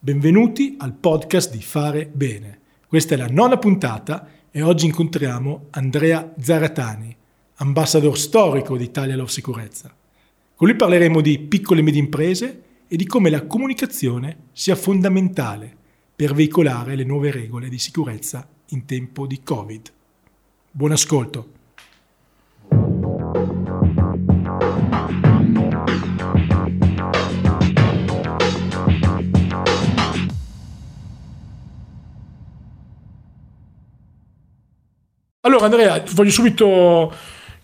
Benvenuti al podcast di Fare Bene. Questa è la nona puntata e oggi incontriamo Andrea Zaratani, ambassador storico di Italia Love Sicurezza. Con lui parleremo di piccole e medie imprese e di come la comunicazione sia fondamentale per veicolare le nuove regole di sicurezza in tempo di Covid. Buon ascolto. Allora Andrea, voglio subito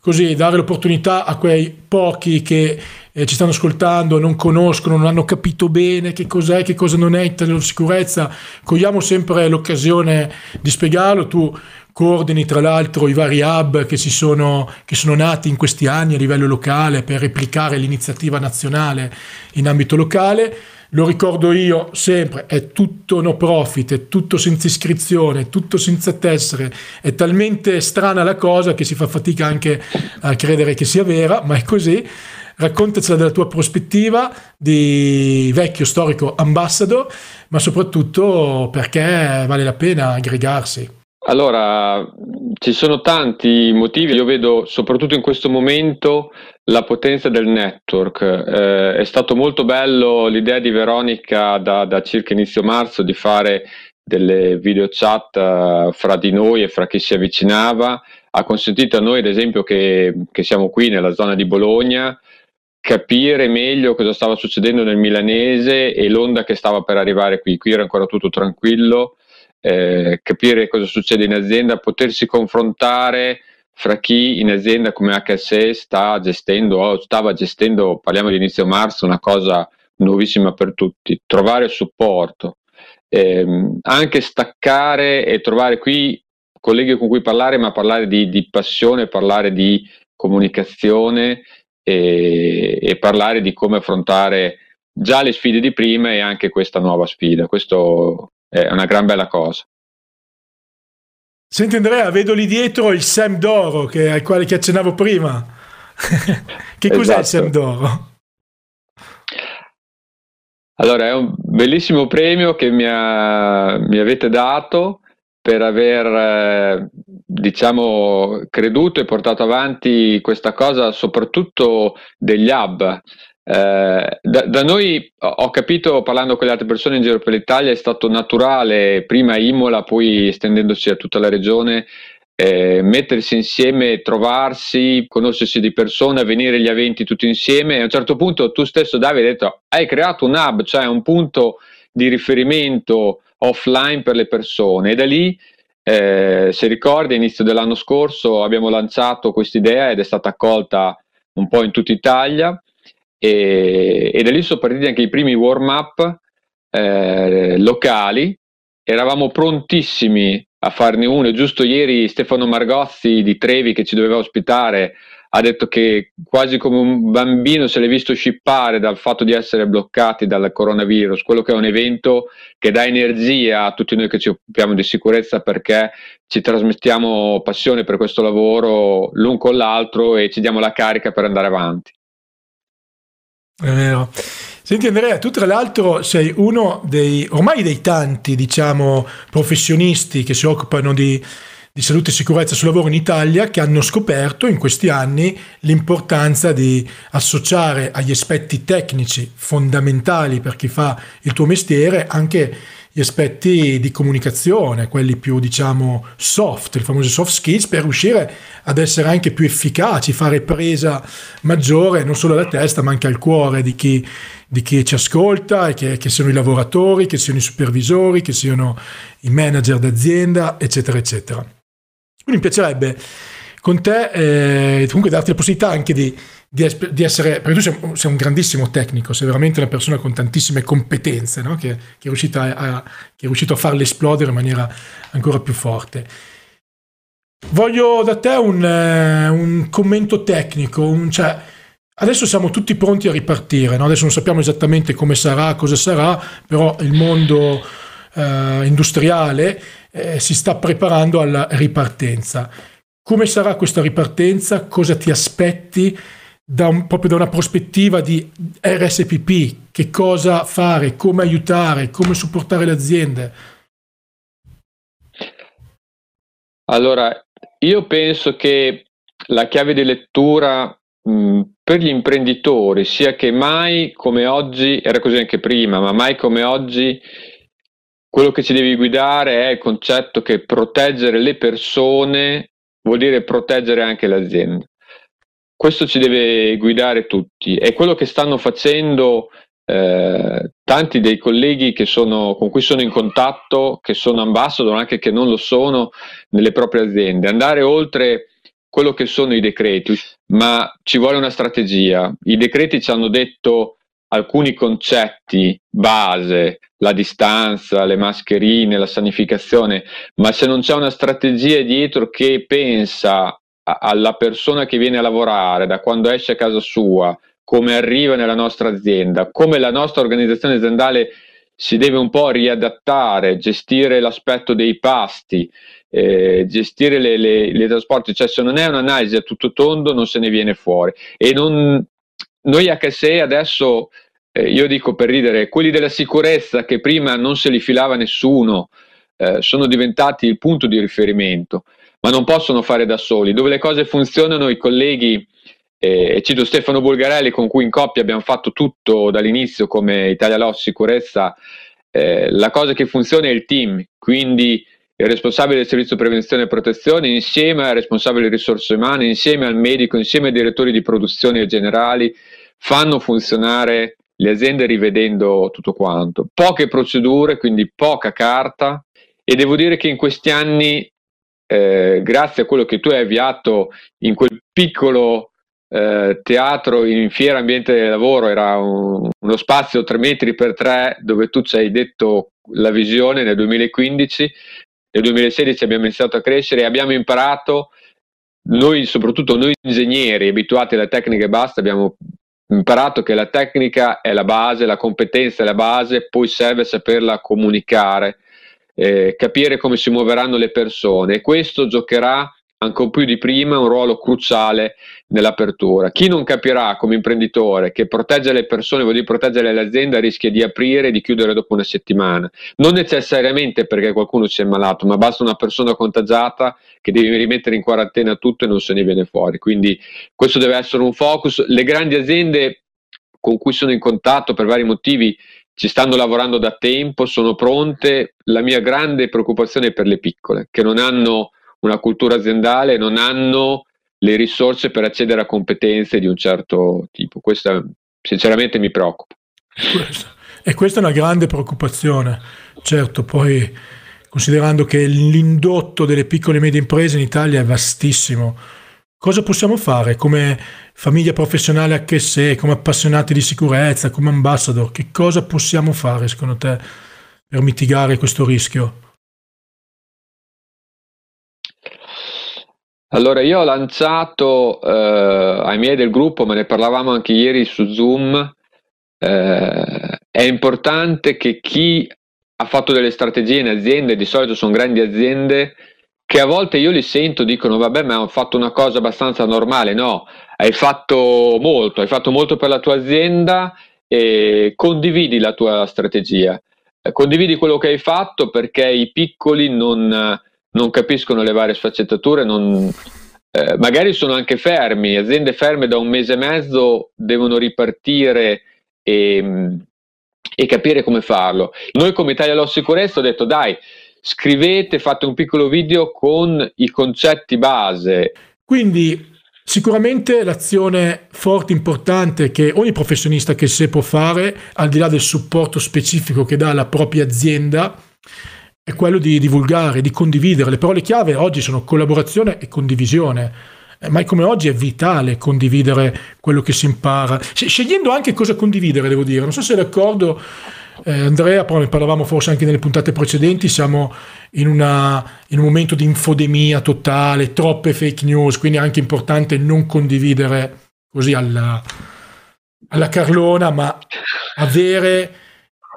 così dare l'opportunità a quei pochi che eh, ci stanno ascoltando, non conoscono, non hanno capito bene che cos'è, che cosa non è in sicurezza. Cogliamo sempre l'occasione di spiegarlo. Tu coordini tra l'altro i vari hub che, sono, che sono nati in questi anni a livello locale per replicare l'iniziativa nazionale in ambito locale lo ricordo io sempre, è tutto no profit, è tutto senza iscrizione, è tutto senza tessere, è talmente strana la cosa che si fa fatica anche a credere che sia vera, ma è così. Raccontacela dalla tua prospettiva di vecchio storico ambassador, ma soprattutto perché vale la pena aggregarsi. Allora, ci sono tanti motivi, io vedo soprattutto in questo momento la potenza del network. Eh, è stato molto bello l'idea di Veronica da, da circa inizio marzo di fare delle video chat uh, fra di noi e fra chi si avvicinava. Ha consentito a noi, ad esempio, che, che siamo qui nella zona di Bologna, capire meglio cosa stava succedendo nel milanese e l'onda che stava per arrivare qui. Qui era ancora tutto tranquillo, eh, capire cosa succede in azienda, potersi confrontare fra chi in azienda come HSE sta gestendo o stava gestendo, parliamo di inizio marzo, una cosa nuovissima per tutti, trovare supporto, ehm, anche staccare e trovare qui colleghi con cui parlare, ma parlare di, di passione, parlare di comunicazione e, e, parlare di come affrontare già le sfide di prima e anche questa nuova sfida. Questo è una gran bella cosa. Senti Andrea, vedo lì dietro il Sam d'Oro che, al quale ti accennavo prima. che cos'è il Sam esatto. d'Oro? Allora, è un bellissimo premio che mi, ha, mi avete dato per aver, eh, diciamo, creduto e portato avanti questa cosa, soprattutto degli hub. Eh, da, da, noi ho capito, parlando con le altre persone in giro per l'Italia, è stato naturale, prima Imola, poi estendendosi a tutta la regione, eh, mettersi insieme, trovarsi, conoscersi di persona, venire agli eventi tutti insieme. E a un certo punto tu stesso, Davide, hai detto: hai creato un hub, cioè un punto di riferimento offline per le persone. E da lì, eh, se ricordi, all'inizio dell'anno scorso abbiamo lanciato questa idea ed è stata accolta un po' in tutta Italia e, e da lì sono partiti anche i primi warm-up eh, locali, eravamo prontissimi a farne uno, giusto ieri Stefano Margozzi di Trevi che ci doveva ospitare ha detto che quasi come un bambino se l'è visto scippare dal fatto di essere bloccati dal coronavirus, quello che è un evento che dà energia a tutti noi che ci occupiamo di sicurezza perché ci trasmettiamo passione per questo lavoro l'un con l'altro e ci diamo la carica per andare avanti. È vero. Senti Andrea, tu tra l'altro sei uno dei, ormai dei tanti, diciamo, professionisti che si occupano di, di salute e sicurezza sul lavoro in Italia che hanno scoperto in questi anni l'importanza di associare agli aspetti tecnici fondamentali per chi fa il tuo mestiere anche gli aspetti di comunicazione, quelli più diciamo soft, le famose soft skills, per riuscire ad essere anche più efficaci, fare presa maggiore non solo alla testa ma anche al cuore di chi, di chi ci ascolta, che, che siano i lavoratori, che siano i supervisori, che siano i manager d'azienda, eccetera, eccetera. Quindi mi piacerebbe con te eh, comunque darti la possibilità anche di di, di, essere, perché tu sei, sei, un grandissimo tecnico, sei veramente una persona con tantissime competenze, no? che, che, è a, che, è riuscito a farle esplodere in maniera ancora più forte. Voglio da te un, eh, un commento tecnico, un, cioè, adesso siamo tutti pronti a ripartire, no? adesso non sappiamo esattamente come sarà, cosa sarà, però il mondo eh, industriale eh, si sta preparando alla ripartenza. Come sarà questa ripartenza? Cosa ti aspetti? da un, proprio da una prospettiva di RSPP, che cosa fare, come aiutare, come supportare le aziende? Allora, io penso che la chiave di lettura mh, per gli imprenditori sia che mai come oggi, era così anche prima, ma mai come oggi quello che ci devi guidare è il concetto che proteggere le persone vuol dire proteggere anche l'azienda. Questo ci deve guidare tutti. È quello che stanno facendo eh, tanti dei colleghi sono, con cui sono in contatto, che sono ambassador, anche che non lo sono, nelle proprie aziende. Andare oltre quello che sono i decreti, ma ci vuole una strategia. I decreti ci hanno detto alcuni concetti base, la distanza, le mascherine, la sanificazione, ma se non c'è una strategia dietro che pensa alla persona che viene a lavorare, da quando esce a casa sua, come arriva nella nostra azienda, come la nostra organizzazione aziendale si deve un po' riadattare, gestire l'aspetto dei pasti, eh, gestire le, le, le, trasporti, cioè se non è un'analisi a tutto tondo non se ne viene fuori. E non, noi HSE adesso, eh, io dico per ridere, quelli della sicurezza che prima non se li filava nessuno, eh, sono diventati il punto di riferimento, ma non possono fare da soli. Dove le cose funzionano, i colleghi e cito Stefano Bulgarelli con cui in coppia abbiamo fatto tutto dall'inizio come Italia Loss Sicurezza. Eh, la cosa che funziona è il team, quindi il responsabile del servizio prevenzione e protezione insieme al responsabile risorse umane, insieme al medico, insieme ai direttori di produzione generali fanno funzionare le aziende rivedendo tutto quanto. Poche procedure, quindi poca carta e devo dire che in questi anni, eh, grazie a quello che tu hai avviato in quel piccolo eh, teatro in fiera ambiente del lavoro era un, uno spazio 3 metri per 3 dove tu ci hai detto la visione nel 2015 nel 2016 abbiamo iniziato a crescere e abbiamo imparato noi soprattutto noi ingegneri abituati alla tecnica e basta abbiamo imparato che la tecnica è la base la competenza è la base poi serve saperla comunicare eh, capire come si muoveranno le persone. E questo giocherà ancora più di prima un ruolo cruciale nell'apertura. Chi non capirà come imprenditore che proteggere le persone vuol dire proteggere l'azienda rischia di aprire e di chiudere dopo una settimana. Non necessariamente perché qualcuno si è malato, ma basta una persona contagiata che deve rimettere in quarantena tutto e non se ne viene fuori. Quindi questo deve essere un focus. Le grandi aziende con cui sono in contatto per vari motivi ci stanno lavorando da tempo, sono pronte. La mia grande preoccupazione è per le piccole, che non hanno una cultura aziendale, non hanno le risorse per accedere a competenze di un certo tipo. Questo sinceramente mi preoccupa. E questa è una grande preoccupazione. Certo, poi considerando che l'indotto delle piccole e medie imprese in Italia è vastissimo, cosa possiamo fare come famiglia professionale HSE, come appassionati di sicurezza, come ambassador? Che cosa possiamo fare secondo te per mitigare questo rischio? Allora, io ho lanciato eh, ai miei del gruppo, ma ne parlavamo anche ieri su Zoom, eh, è importante che chi ha fatto delle strategie in aziende, di solito sono grandi aziende, che a volte io li sento, dicono vabbè ma ho fatto una cosa abbastanza normale, no, hai fatto molto, hai fatto molto per la tua azienda e condividi la tua strategia, condividi quello che hai fatto perché i piccoli non non capiscono le varie sfaccettature, non, eh, magari sono anche fermi, aziende ferme da un mese e mezzo devono ripartire e, e capire come farlo. Noi come Italia Law Sicurezza ho detto dai, scrivete, fate un piccolo video con i concetti base. Quindi sicuramente l'azione forte, importante che ogni professionista che se può fare, al di là del supporto specifico che dà alla propria azienda, è quello di divulgare, di condividere. Le parole chiave oggi sono collaborazione e condivisione. Eh, mai come oggi è vitale condividere quello che si impara, scegliendo anche cosa condividere, devo dire. Non so se è d'accordo, eh, Andrea, poi ne parlavamo forse anche nelle puntate precedenti, siamo in, una, in, un momento di infodemia totale, troppe fake news, quindi è anche importante non condividere così alla, alla carlona, ma avere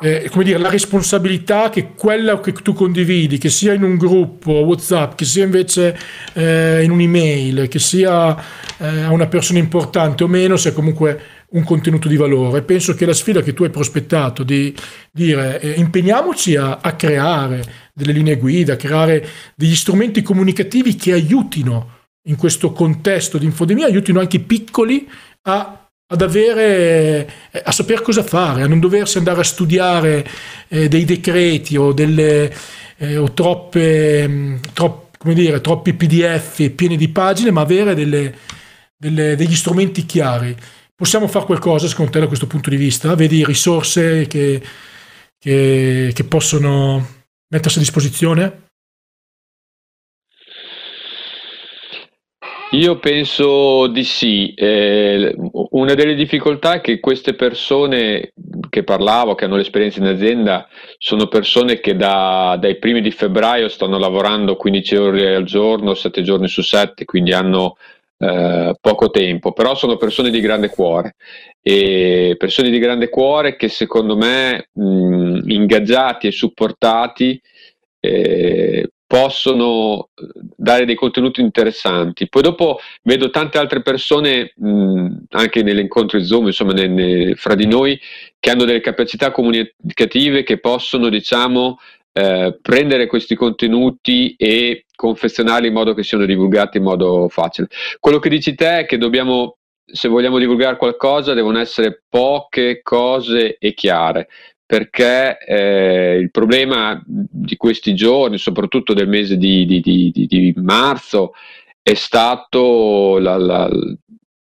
eh, come dire, la responsabilità che quella che tu condividi, che sia in un gruppo WhatsApp, che sia invece eh, in un'email, che sia eh, a una persona importante o meno, sia comunque un contenuto di valore. Penso che la sfida che tu hai prospettato di dire eh, impegniamoci a, a creare delle linee guida, a creare degli strumenti comunicativi che aiutino in questo contesto di infodemia, aiutino anche i piccoli a ad avere, eh, a sapere cosa fare, a non doversi andare a studiare eh, dei decreti o, delle, eh, o troppe, mm, tropp, dire, troppi pdf pieni di pagine, ma avere delle, delle, degli strumenti chiari. Possiamo fare qualcosa secondo te da questo punto di vista? Vedi risorse che, che, che possono mettersi a disposizione? Io penso di sì. Eh, una delle difficoltà è che queste persone che parlavo, che hanno l'esperienza in azienda, sono persone che da, dai primi di febbraio stanno lavorando 15 ore al giorno, 7 giorni su 7, quindi hanno eh, poco tempo, però sono persone di grande cuore e persone di grande cuore che secondo me mh, ingaggiati e supportati eh, possono eh, dare dei contenuti interessanti. Poi dopo vedo tante altre persone, mh, anche negli incontri Zoom, insomma, ne, ne, fra di noi, che hanno delle capacità comunicative che possono, diciamo, eh, prendere questi contenuti e confezionarli in modo che siano divulgati in modo facile. Quello che dici te è che dobbiamo, se vogliamo divulgare qualcosa, devono essere poche cose e chiare perché eh, il problema di questi giorni, soprattutto del mese di, di, di, di marzo, è stato la, la,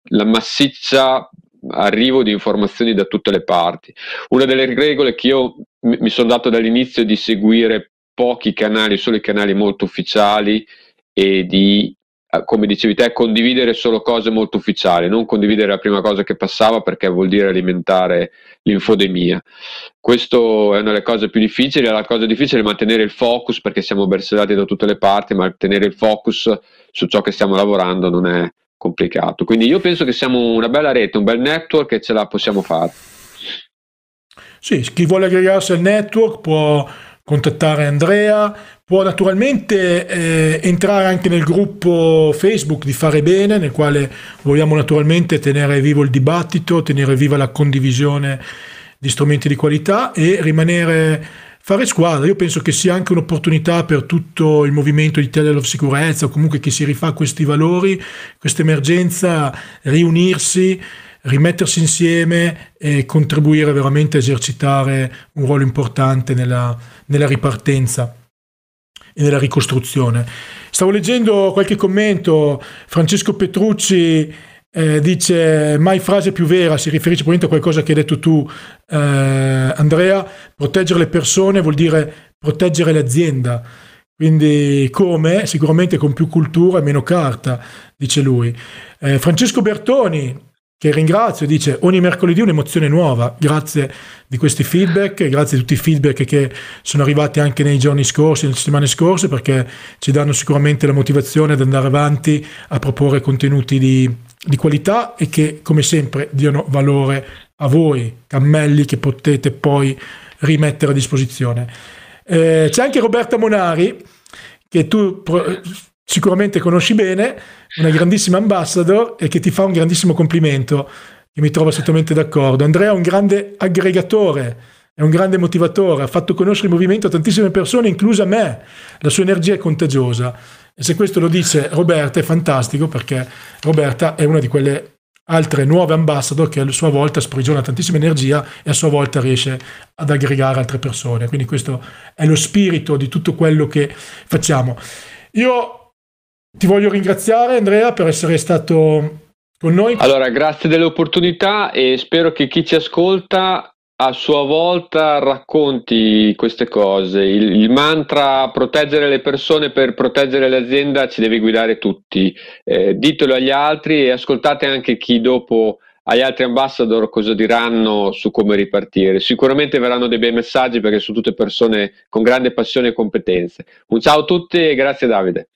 la massiccia arrivo di informazioni da tutte le parti. Una delle regole che io mi sono dato dall'inizio è di seguire pochi canali, solo i canali molto ufficiali e di come dicevi te, condividere solo cose molto ufficiali, non condividere la prima cosa che passava perché vuol dire alimentare l'infodemia. Questo è una delle cose più difficili, la cosa difficile è mantenere il focus perché siamo bersellati da tutte le parti, ma tenere il focus su ciò che stiamo lavorando non è complicato. Quindi io penso che siamo una bella rete, un bel network e ce la possiamo fare. Sì, chi vuole aggregarsi al network può contattare Andrea, può naturalmente eh, entrare anche nel gruppo Facebook di Fare Bene, nel quale vogliamo naturalmente tenere vivo il dibattito, tenere viva la condivisione di strumenti di qualità e rimanere fare squadra. Io penso che sia anche un'opportunità per tutto il movimento di Telelof Sicurezza o comunque chi si rifà questi valori, questa emergenza, riunirsi rimettersi insieme e contribuire veramente a esercitare un ruolo importante nella, nella ripartenza e nella ricostruzione. Stavo leggendo qualche commento, Francesco Petrucci eh, dice mai frase più vera, si riferisce probabilmente a qualcosa che hai detto tu eh, Andrea, proteggere le persone vuol dire proteggere l'azienda. Quindi come? Sicuramente con più cultura e meno carta, dice lui. Eh, Francesco Bertoni, che ringrazio, dice ogni mercoledì un'emozione nuova, grazie di questi feedback, grazie a tutti i feedback che sono arrivati anche nei giorni scorsi, nelle settimane scorse, perché ci danno sicuramente la motivazione ad andare avanti a proporre contenuti di, di qualità e che come sempre diano valore a voi, cammelli che potete poi rimettere a disposizione. Eh, c'è anche Roberta Monari, che tu sicuramente conosci bene, una grandissima ambassador e che ti fa un grandissimo complimento, che mi trovo assolutamente d'accordo. Andrea è un grande aggregatore, è un grande motivatore, ha fatto conoscere il movimento a tantissime persone, inclusa me. La sua energia è contagiosa. E se questo lo dice Roberta è fantastico perché Roberta è una di quelle altre nuove ambassador che a sua volta sprigiona tantissima energia e a sua volta riesce ad aggregare altre persone. Quindi questo è lo spirito di tutto quello che facciamo. Io ti voglio ringraziare Andrea per essere stato con noi. Allora, grazie dell'opportunità e spero che chi ci ascolta a sua volta racconti queste cose. Il, il, mantra proteggere le persone per proteggere l'azienda ci deve guidare tutti. Eh, ditelo agli altri e ascoltate anche chi dopo agli altri ambassador cosa diranno su come ripartire. Sicuramente verranno dei bei messaggi perché sono tutte persone con grande passione e competenze. Un ciao a tutti e grazie Davide.